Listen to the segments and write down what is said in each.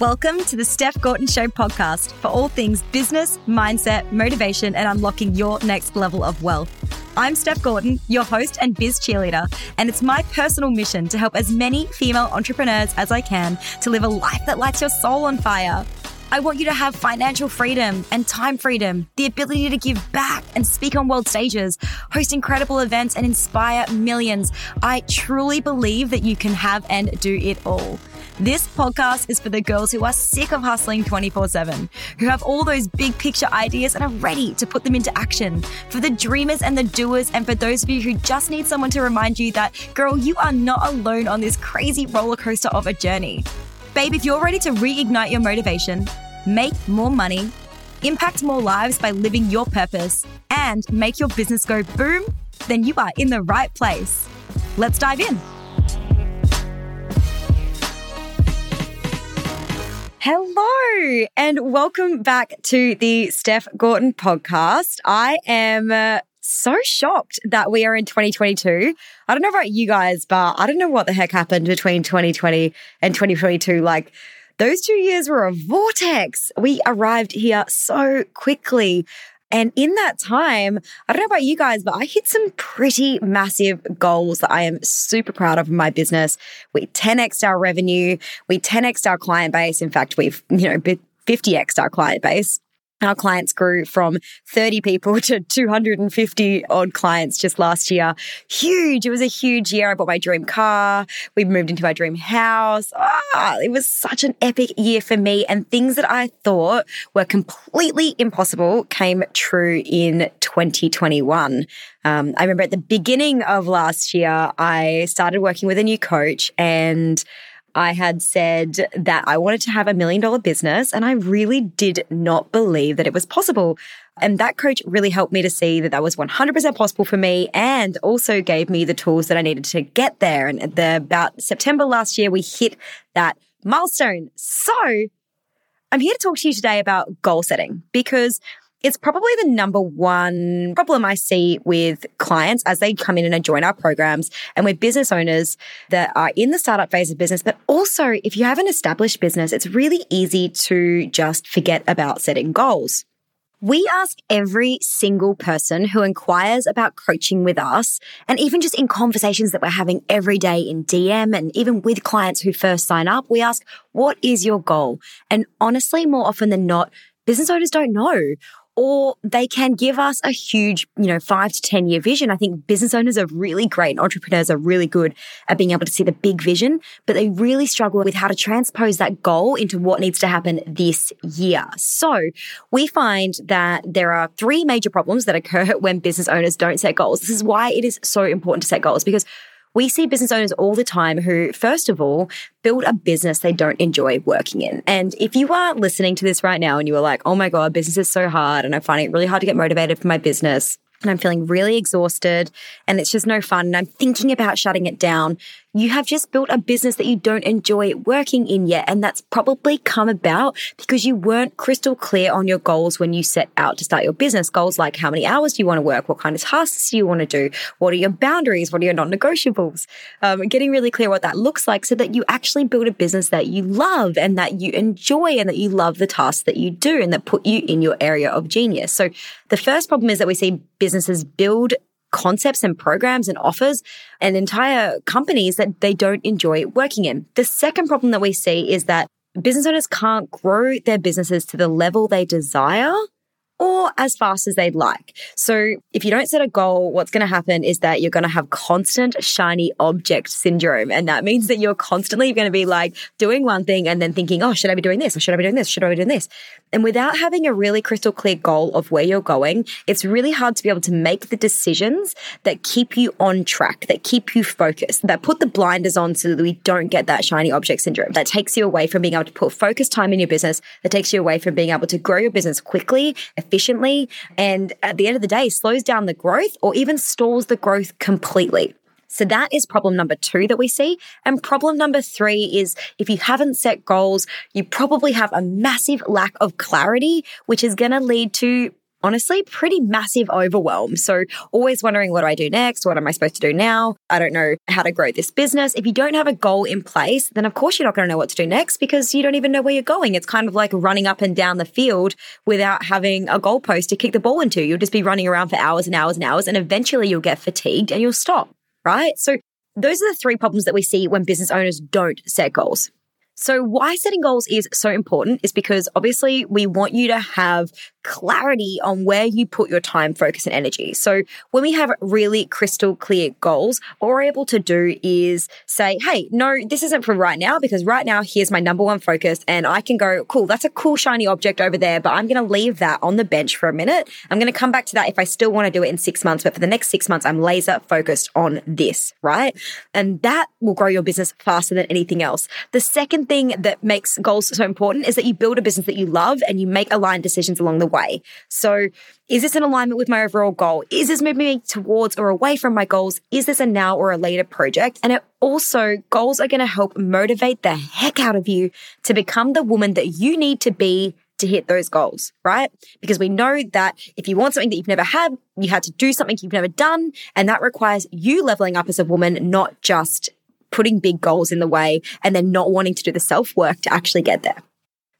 Welcome to the Steph Gorton Show podcast for all things business, mindset, motivation, and unlocking your next level of wealth. I'm Steph Gorton, your host and biz cheerleader, and it's my personal mission to help as many female entrepreneurs as I can to live a life that lights your soul on fire. I want you to have financial freedom and time freedom, the ability to give back and speak on world stages, host incredible events, and inspire millions. I truly believe that you can have and do it all. This podcast is for the girls who are sick of hustling 24 7, who have all those big picture ideas and are ready to put them into action. For the dreamers and the doers, and for those of you who just need someone to remind you that, girl, you are not alone on this crazy roller coaster of a journey. Babe, if you're ready to reignite your motivation, make more money, impact more lives by living your purpose, and make your business go boom, then you are in the right place. Let's dive in. Hello, and welcome back to the Steph Gorton podcast. I am uh, so shocked that we are in 2022. I don't know about you guys, but I don't know what the heck happened between 2020 and 2022. Like, those two years were a vortex. We arrived here so quickly. And in that time, I don't know about you guys, but I hit some pretty massive goals that I am super proud of in my business. We 10x our revenue, we 10x our client base. In fact, we've, you know, 50x our client base. Our clients grew from 30 people to 250 odd clients just last year. Huge. It was a huge year. I bought my dream car. We moved into our dream house. Ah, it was such an epic year for me. And things that I thought were completely impossible came true in 2021. Um, I remember at the beginning of last year, I started working with a new coach and I had said that I wanted to have a million dollar business and I really did not believe that it was possible. And that coach really helped me to see that that was 100% possible for me and also gave me the tools that I needed to get there. And the, about September last year, we hit that milestone. So I'm here to talk to you today about goal setting because it's probably the number one problem I see with clients as they come in and join our programs and with business owners that are in the startup phase of business. But also, if you have an established business, it's really easy to just forget about setting goals. We ask every single person who inquires about coaching with us, and even just in conversations that we're having every day in DM and even with clients who first sign up, we ask, what is your goal? And honestly, more often than not, business owners don't know or they can give us a huge, you know, five to 10 year vision. I think business owners are really great and entrepreneurs are really good at being able to see the big vision, but they really struggle with how to transpose that goal into what needs to happen this year. So we find that there are three major problems that occur when business owners don't set goals. This is why it is so important to set goals because we see business owners all the time who, first of all, build a business they don't enjoy working in. And if you are listening to this right now and you are like, oh my God, business is so hard and I'm finding it really hard to get motivated for my business, and I'm feeling really exhausted and it's just no fun and I'm thinking about shutting it down, you have just built a business that you don't enjoy working in yet. And that's probably come about because you weren't crystal clear on your goals when you set out to start your business. Goals like how many hours do you want to work? What kind of tasks do you want to do? What are your boundaries? What are your non negotiables? Um, getting really clear what that looks like so that you actually build a business that you love and that you enjoy and that you love the tasks that you do and that put you in your area of genius. So the first problem is that we see businesses build concepts and programs and offers and entire companies that they don't enjoy working in. The second problem that we see is that business owners can't grow their businesses to the level they desire or as fast as they'd like. So if you don't set a goal, what's going to happen is that you're going to have constant shiny object syndrome. And that means that you're constantly going to be like doing one thing and then thinking, oh, should I be doing this? Or should I be doing this? Should I be doing this? And without having a really crystal clear goal of where you're going, it's really hard to be able to make the decisions that keep you on track, that keep you focused, that put the blinders on so that we don't get that shiny object syndrome, that takes you away from being able to put focus time in your business, that takes you away from being able to grow your business quickly, efficiently, and at the end of the day, slows down the growth or even stalls the growth completely. So that is problem number two that we see. And problem number three is if you haven't set goals, you probably have a massive lack of clarity, which is going to lead to honestly pretty massive overwhelm. So always wondering, what do I do next? What am I supposed to do now? I don't know how to grow this business. If you don't have a goal in place, then of course you're not going to know what to do next because you don't even know where you're going. It's kind of like running up and down the field without having a goalpost to kick the ball into. You'll just be running around for hours and hours and hours and eventually you'll get fatigued and you'll stop, right? So those are the three problems that we see when business owners don't set goals. So, why setting goals is so important is because obviously we want you to have clarity on where you put your time, focus, and energy. So, when we have really crystal clear goals, what we're able to do is say, hey, no, this isn't for right now because right now, here's my number one focus. And I can go, cool, that's a cool, shiny object over there, but I'm going to leave that on the bench for a minute. I'm going to come back to that if I still want to do it in six months. But for the next six months, I'm laser focused on this, right? And that will grow your business faster than anything else. The second thing that makes goals so important is that you build a business that you love and you make aligned decisions along the way. So, is this in alignment with my overall goal? Is this moving me towards or away from my goals? Is this a now or a later project? And it also, goals are going to help motivate the heck out of you to become the woman that you need to be to hit those goals, right? Because we know that if you want something that you've never had, you had to do something you've never done. And that requires you leveling up as a woman, not just putting big goals in the way and then not wanting to do the self work to actually get there.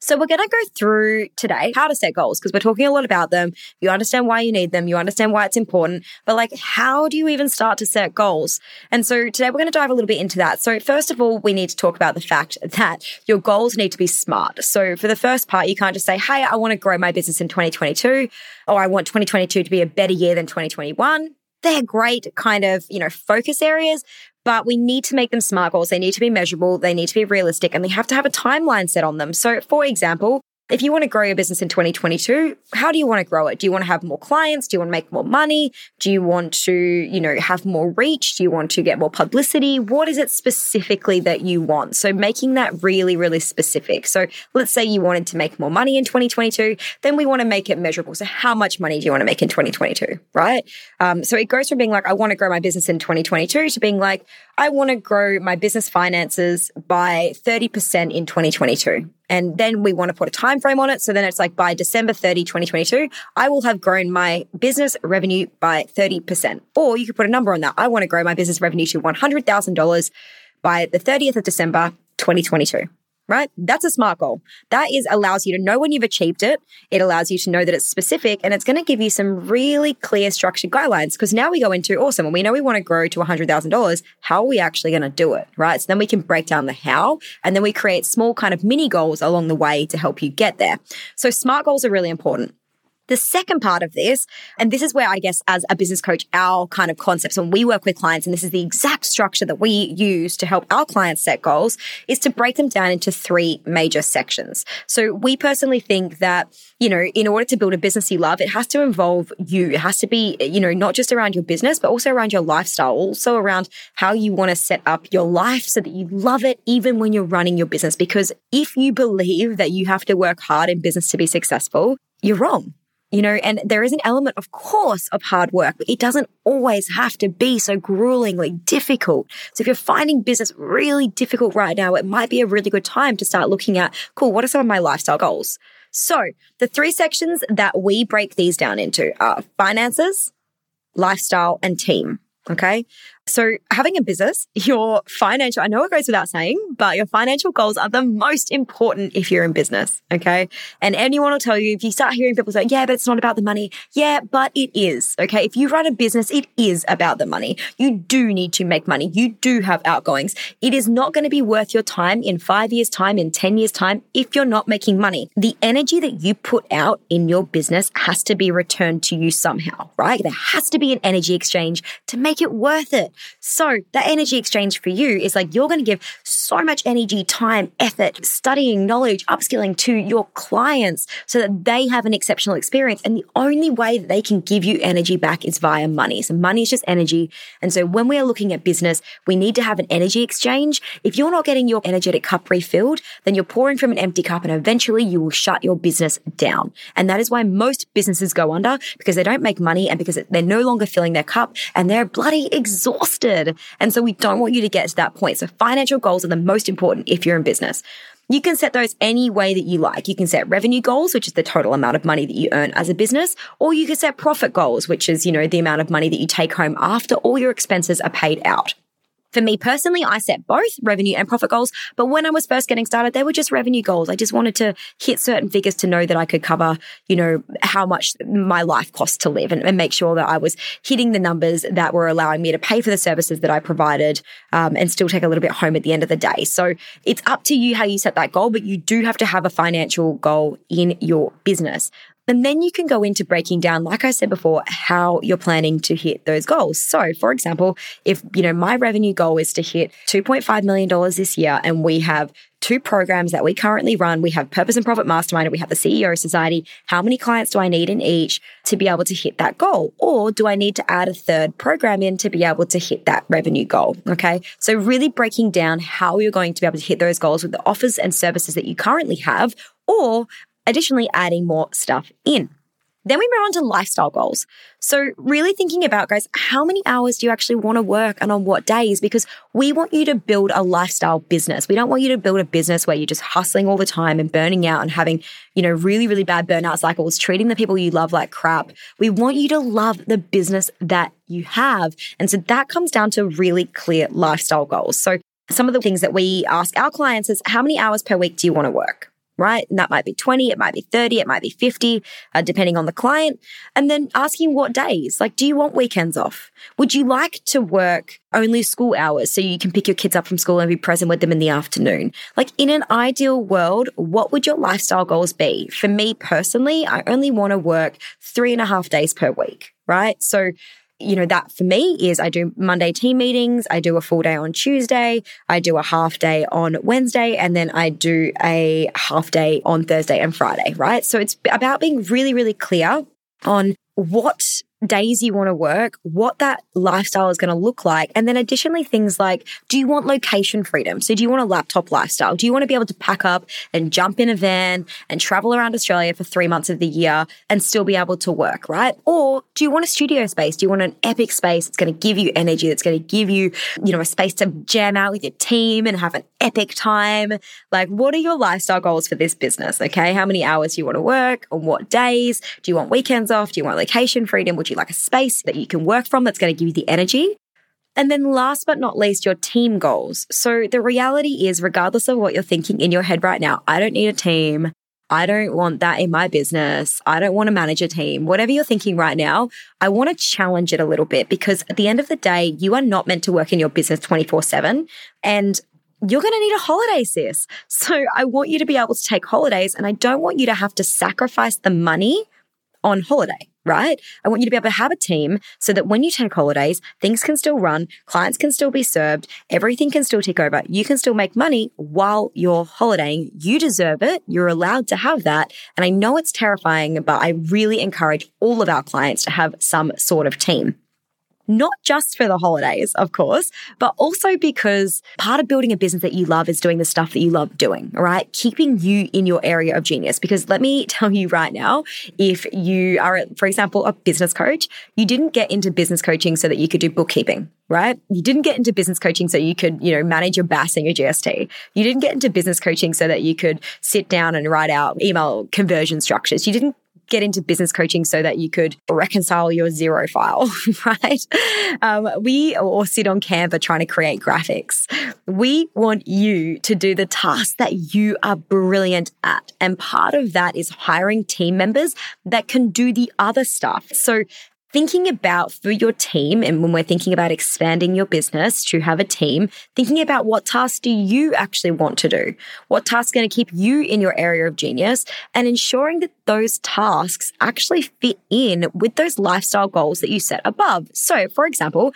So we're going to go through today how to set goals because we're talking a lot about them. You understand why you need them. You understand why it's important, but like, how do you even start to set goals? And so today we're going to dive a little bit into that. So first of all, we need to talk about the fact that your goals need to be smart. So for the first part, you can't just say, Hey, I want to grow my business in 2022 or I want 2022 to be a better year than 2021 they're great kind of, you know, focus areas, but we need to make them smart goals. They need to be measurable, they need to be realistic, and they have to have a timeline set on them. So, for example, if you want to grow your business in 2022, how do you want to grow it? Do you want to have more clients? Do you want to make more money? Do you want to, you know, have more reach? Do you want to get more publicity? What is it specifically that you want? So making that really, really specific. So let's say you wanted to make more money in 2022, then we want to make it measurable. So how much money do you want to make in 2022? Right. Um, so it goes from being like, I want to grow my business in 2022 to being like, I want to grow my business finances by 30% in 2022. And then we want to put a time frame on it. So then it's like by December 30, 2022, I will have grown my business revenue by 30%. Or you could put a number on that. I want to grow my business revenue to $100,000 by the 30th of December, 2022 right? That's a smart goal. That is allows you to know when you've achieved it. It allows you to know that it's specific and it's going to give you some really clear structured guidelines because now we go into awesome. and we know we want to grow to $100,000, how are we actually going to do it, right? So then we can break down the how and then we create small kind of mini goals along the way to help you get there. So smart goals are really important. The second part of this, and this is where I guess as a business coach, our kind of concepts when we work with clients, and this is the exact structure that we use to help our clients set goals, is to break them down into three major sections. So we personally think that, you know, in order to build a business you love, it has to involve you. It has to be, you know, not just around your business, but also around your lifestyle, also around how you want to set up your life so that you love it even when you're running your business. Because if you believe that you have to work hard in business to be successful, you're wrong you know, and there is an element, of course, of hard work, but it doesn't always have to be so gruelingly difficult. So if you're finding business really difficult right now, it might be a really good time to start looking at, cool, what are some of my lifestyle goals? So the three sections that we break these down into are finances, lifestyle, and team. Okay. So having a business, your financial, I know it goes without saying, but your financial goals are the most important if you're in business. Okay. And anyone will tell you if you start hearing people say, yeah, but it's not about the money. Yeah, but it is. Okay. If you run a business, it is about the money. You do need to make money. You do have outgoings. It is not going to be worth your time in five years time, in 10 years time, if you're not making money. The energy that you put out in your business has to be returned to you somehow, right? There has to be an energy exchange to make it worth it. So the energy exchange for you is like you're going to give so much energy, time, effort, studying, knowledge, upskilling to your clients so that they have an exceptional experience. And the only way that they can give you energy back is via money. So money is just energy. And so when we are looking at business, we need to have an energy exchange. If you're not getting your energetic cup refilled, then you're pouring from an empty cup and eventually you will shut your business down. And that is why most businesses go under because they don't make money and because they're no longer filling their cup and they're bloody exhausted exhausted. And so we don't want you to get to that point. So financial goals are the most important if you're in business. You can set those any way that you like. You can set revenue goals, which is the total amount of money that you earn as a business, or you can set profit goals, which is, you know, the amount of money that you take home after all your expenses are paid out. For me personally, I set both revenue and profit goals. But when I was first getting started, they were just revenue goals. I just wanted to hit certain figures to know that I could cover, you know, how much my life costs to live and, and make sure that I was hitting the numbers that were allowing me to pay for the services that I provided um, and still take a little bit home at the end of the day. So it's up to you how you set that goal, but you do have to have a financial goal in your business. And then you can go into breaking down, like I said before, how you're planning to hit those goals. So, for example, if, you know, my revenue goal is to hit $2.5 million this year and we have two programs that we currently run. We have Purpose and Profit Mastermind and we have the CEO Society. How many clients do I need in each to be able to hit that goal? Or do I need to add a third program in to be able to hit that revenue goal? Okay. So really breaking down how you're going to be able to hit those goals with the offers and services that you currently have or additionally adding more stuff in. Then we move on to lifestyle goals. So really thinking about guys, how many hours do you actually want to work and on what days? Because we want you to build a lifestyle business. We don't want you to build a business where you're just hustling all the time and burning out and having, you know, really, really bad burnout cycles, treating the people you love like crap. We want you to love the business that you have. And so that comes down to really clear lifestyle goals. So some of the things that we ask our clients is how many hours per week do you want to work? Right? And that might be 20, it might be 30, it might be 50, uh, depending on the client. And then asking what days. Like, do you want weekends off? Would you like to work only school hours so you can pick your kids up from school and be present with them in the afternoon? Like, in an ideal world, what would your lifestyle goals be? For me personally, I only want to work three and a half days per week, right? So, you know, that for me is I do Monday team meetings, I do a full day on Tuesday, I do a half day on Wednesday, and then I do a half day on Thursday and Friday, right? So it's about being really, really clear on what days you want to work, what that lifestyle is going to look like. And then additionally, things like, do you want location freedom? So do you want a laptop lifestyle? Do you want to be able to pack up and jump in a van and travel around Australia for three months of the year and still be able to work, right? Or do you want a studio space? Do you want an epic space that's going to give you energy, that's going to give you, you know, a space to jam out with your team and have an epic time? Like, what are your lifestyle goals for this business? Okay. How many hours do you want to work? On what days? Do you want weekends off? Do you want location freedom? Would you like a space that you can work from that's going to give you the energy. And then last but not least, your team goals. So the reality is, regardless of what you're thinking in your head right now, I don't need a team. I don't want that in my business. I don't want to manage a team. Whatever you're thinking right now, I want to challenge it a little bit because at the end of the day, you are not meant to work in your business 24 7. And you're going to need a holiday, sis. So I want you to be able to take holidays and I don't want you to have to sacrifice the money on holiday right? I want you to be able to have a team so that when you take holidays, things can still run, clients can still be served, everything can still tick over. You can still make money while you're holidaying. You deserve it. You're allowed to have that. And I know it's terrifying, but I really encourage all of our clients to have some sort of team not just for the holidays, of course, but also because part of building a business that you love is doing the stuff that you love doing, right? Keeping you in your area of genius. Because let me tell you right now, if you are, for example, a business coach, you didn't get into business coaching so that you could do bookkeeping, right? You didn't get into business coaching so you could, you know, manage your BAS and your GST. You didn't get into business coaching so that you could sit down and write out email conversion structures. You didn't get into business coaching so that you could reconcile your Xero file, right? Um, we or sit on Canva trying to create graphics. We want you to do the tasks that you are brilliant at. And part of that is hiring team members that can do the other stuff. So thinking about for your team and when we're thinking about expanding your business to have a team, thinking about what tasks do you actually want to do? What tasks are going to keep you in your area of genius and ensuring that those tasks actually fit in with those lifestyle goals that you set above. So, for example,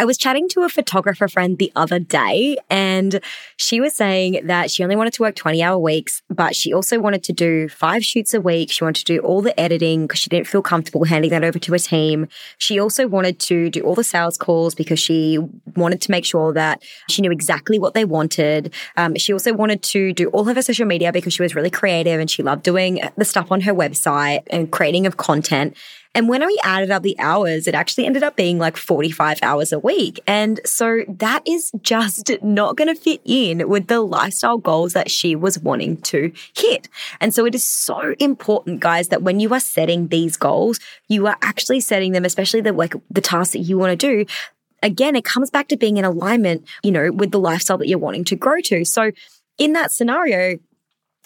I was chatting to a photographer friend the other day, and she was saying that she only wanted to work 20 hour weeks, but she also wanted to do five shoots a week. She wanted to do all the editing because she didn't feel comfortable handing that over to a team. She also wanted to do all the sales calls because she wanted to make sure that she knew exactly what they wanted. Um, she also wanted to do all of her social media because she was really creative and she loved doing the stuff on her website and creating of content. And when we added up the hours, it actually ended up being like 45 hours a week. And so that is just not going to fit in with the lifestyle goals that she was wanting to hit. And so it is so important, guys, that when you are setting these goals, you are actually setting them, especially the like the tasks that you want to do. Again, it comes back to being in alignment, you know, with the lifestyle that you're wanting to grow to. So in that scenario,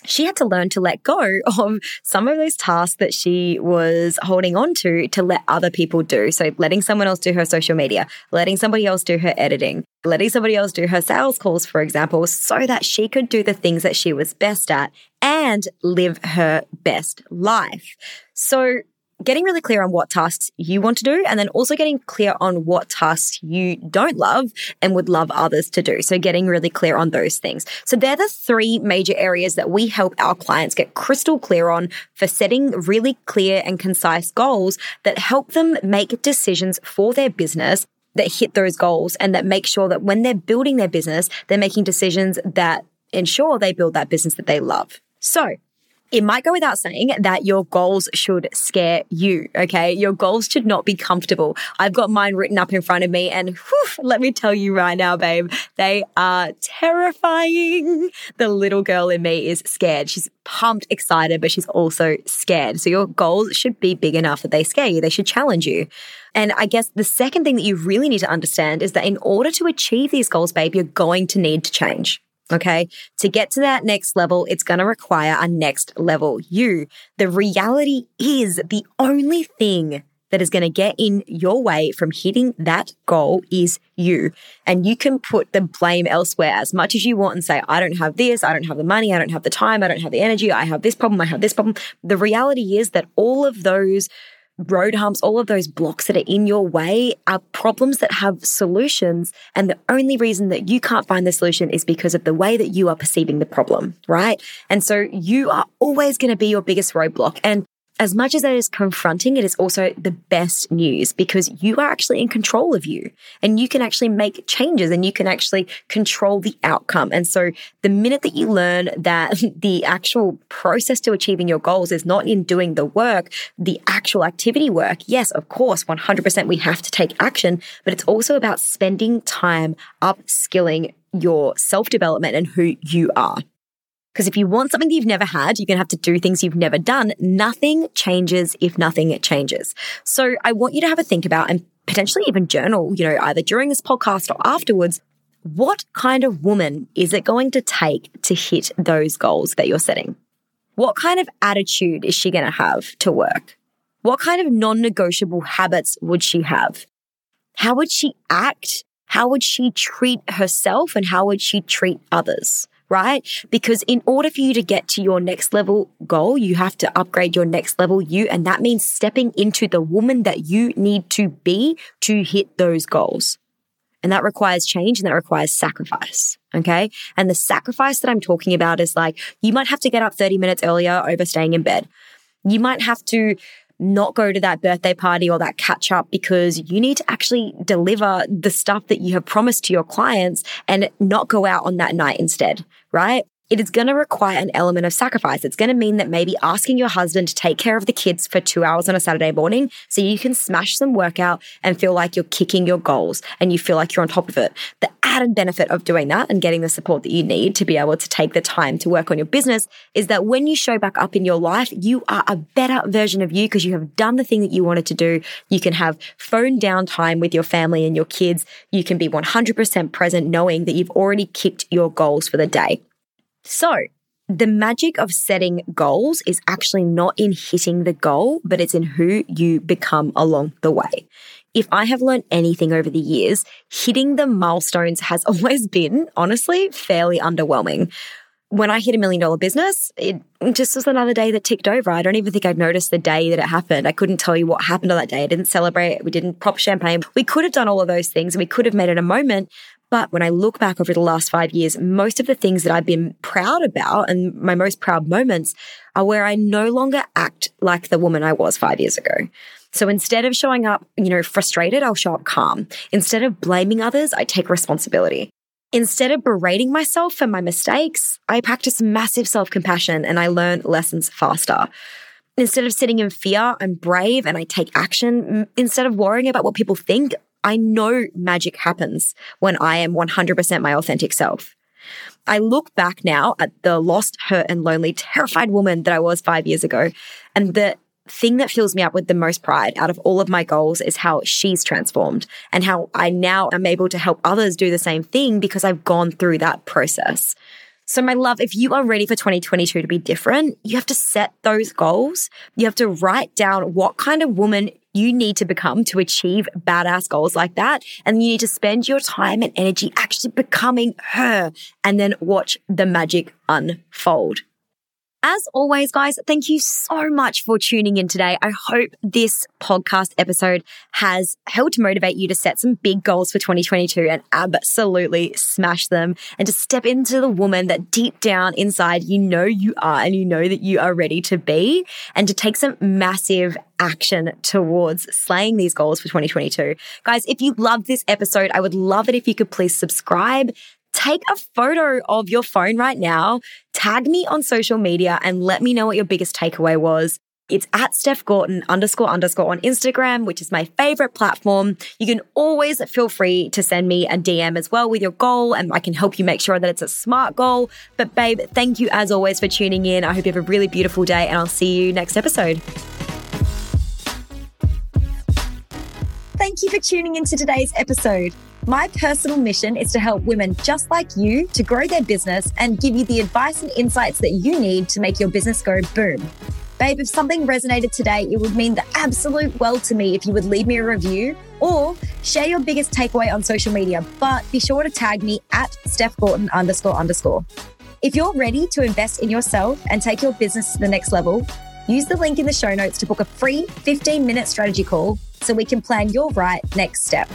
she had to learn to let go of some of those tasks that she was holding on to to let other people do. So, letting someone else do her social media, letting somebody else do her editing, letting somebody else do her sales calls, for example, so that she could do the things that she was best at and live her best life. So, getting really clear on what tasks you want to do and then also getting clear on what tasks you don't love and would love others to do. So getting really clear on those things. So they're the three major areas that we help our clients get crystal clear on for setting really clear and concise goals that help them make decisions for their business that hit those goals and that make sure that when they're building their business, they're making decisions that ensure they build that business that they love. So it might go without saying that your goals should scare you. Okay. Your goals should not be comfortable. I've got mine written up in front of me and whew, let me tell you right now, babe, they are terrifying. The little girl in me is scared. She's pumped, excited, but she's also scared. So your goals should be big enough that they scare you. They should challenge you. And I guess the second thing that you really need to understand is that in order to achieve these goals, babe, you're going to need to change. Okay. To get to that next level, it's going to require a next level you. The reality is the only thing that is going to get in your way from hitting that goal is you. And you can put the blame elsewhere as much as you want and say, I don't have this, I don't have the money, I don't have the time, I don't have the energy, I have this problem, I have this problem. The reality is that all of those road humps, all of those blocks that are in your way are problems that have solutions. And the only reason that you can't find the solution is because of the way that you are perceiving the problem, right? And so you are always going to be your biggest roadblock. And as much as that is confronting, it is also the best news because you are actually in control of you and you can actually make changes and you can actually control the outcome. And so the minute that you learn that the actual process to achieving your goals is not in doing the work, the actual activity work, yes, of course, 100% we have to take action, but it's also about spending time upskilling your self development and who you are. Because if you want something that you've never had, you're going to have to do things you've never done. Nothing changes if nothing changes. So I want you to have a think about and potentially even journal, you know, either during this podcast or afterwards. What kind of woman is it going to take to hit those goals that you're setting? What kind of attitude is she going to have to work? What kind of non negotiable habits would she have? How would she act? How would she treat herself and how would she treat others? Right? Because in order for you to get to your next level goal, you have to upgrade your next level you. And that means stepping into the woman that you need to be to hit those goals. And that requires change and that requires sacrifice. Okay. And the sacrifice that I'm talking about is like, you might have to get up 30 minutes earlier over staying in bed. You might have to not go to that birthday party or that catch up because you need to actually deliver the stuff that you have promised to your clients and not go out on that night instead, right? it is going to require an element of sacrifice. It's going to mean that maybe asking your husband to take care of the kids for two hours on a Saturday morning so you can smash some workout and feel like you're kicking your goals and you feel like you're on top of it. The added benefit of doing that and getting the support that you need to be able to take the time to work on your business is that when you show back up in your life, you are a better version of you because you have done the thing that you wanted to do. You can have phone down time with your family and your kids. You can be 100% present knowing that you've already kicked your goals for the day. So, the magic of setting goals is actually not in hitting the goal, but it's in who you become along the way. If I have learned anything over the years, hitting the milestones has always been, honestly, fairly underwhelming. When I hit a million dollar business, it just was another day that ticked over. I don't even think I'd noticed the day that it happened. I couldn't tell you what happened on that day. I didn't celebrate. We didn't pop champagne. We could have done all of those things we could have made it a moment, but when I look back over the last five years, most of the things that I've been proud about and my most proud moments are where I no longer act like the woman I was five years ago. So instead of showing up, you know, frustrated, I'll show up calm. Instead of blaming others, I take responsibility. Instead of berating myself for my mistakes, I practice massive self compassion and I learn lessons faster. Instead of sitting in fear, I'm brave and I take action. Instead of worrying about what people think, I know magic happens when I am 100% my authentic self. I look back now at the lost, hurt, and lonely, terrified woman that I was five years ago, and the thing that fills me up with the most pride out of all of my goals is how she's transformed and how I now am able to help others do the same thing because I've gone through that process. So, my love, if you are ready for 2022 to be different, you have to set those goals. You have to write down what kind of woman you need to become to achieve badass goals like that. And you need to spend your time and energy actually becoming her and then watch the magic unfold. As always, guys, thank you so much for tuning in today. I hope this podcast episode has helped motivate you to set some big goals for 2022 and absolutely smash them and to step into the woman that deep down inside you know you are and you know that you are ready to be and to take some massive action towards slaying these goals for 2022. Guys, if you loved this episode, I would love it if you could please subscribe, take a photo of your phone right now, tag me on social media, and let me know what your biggest takeaway was. It's at Steph Gorton underscore underscore on Instagram, which is my favorite platform. You can always feel free to send me a DM as well with your goal, and I can help you make sure that it's a smart goal. But, babe, thank you as always for tuning in. I hope you have a really beautiful day, and I'll see you next episode. Thank you for tuning into today's episode. My personal mission is to help women just like you to grow their business and give you the advice and insights that you need to make your business go boom. Babe, if something resonated today, it would mean the absolute world to me if you would leave me a review or share your biggest takeaway on social media. But be sure to tag me at Steph Gorton underscore underscore. If you're ready to invest in yourself and take your business to the next level, use the link in the show notes to book a free 15 minute strategy call so we can plan your right next step.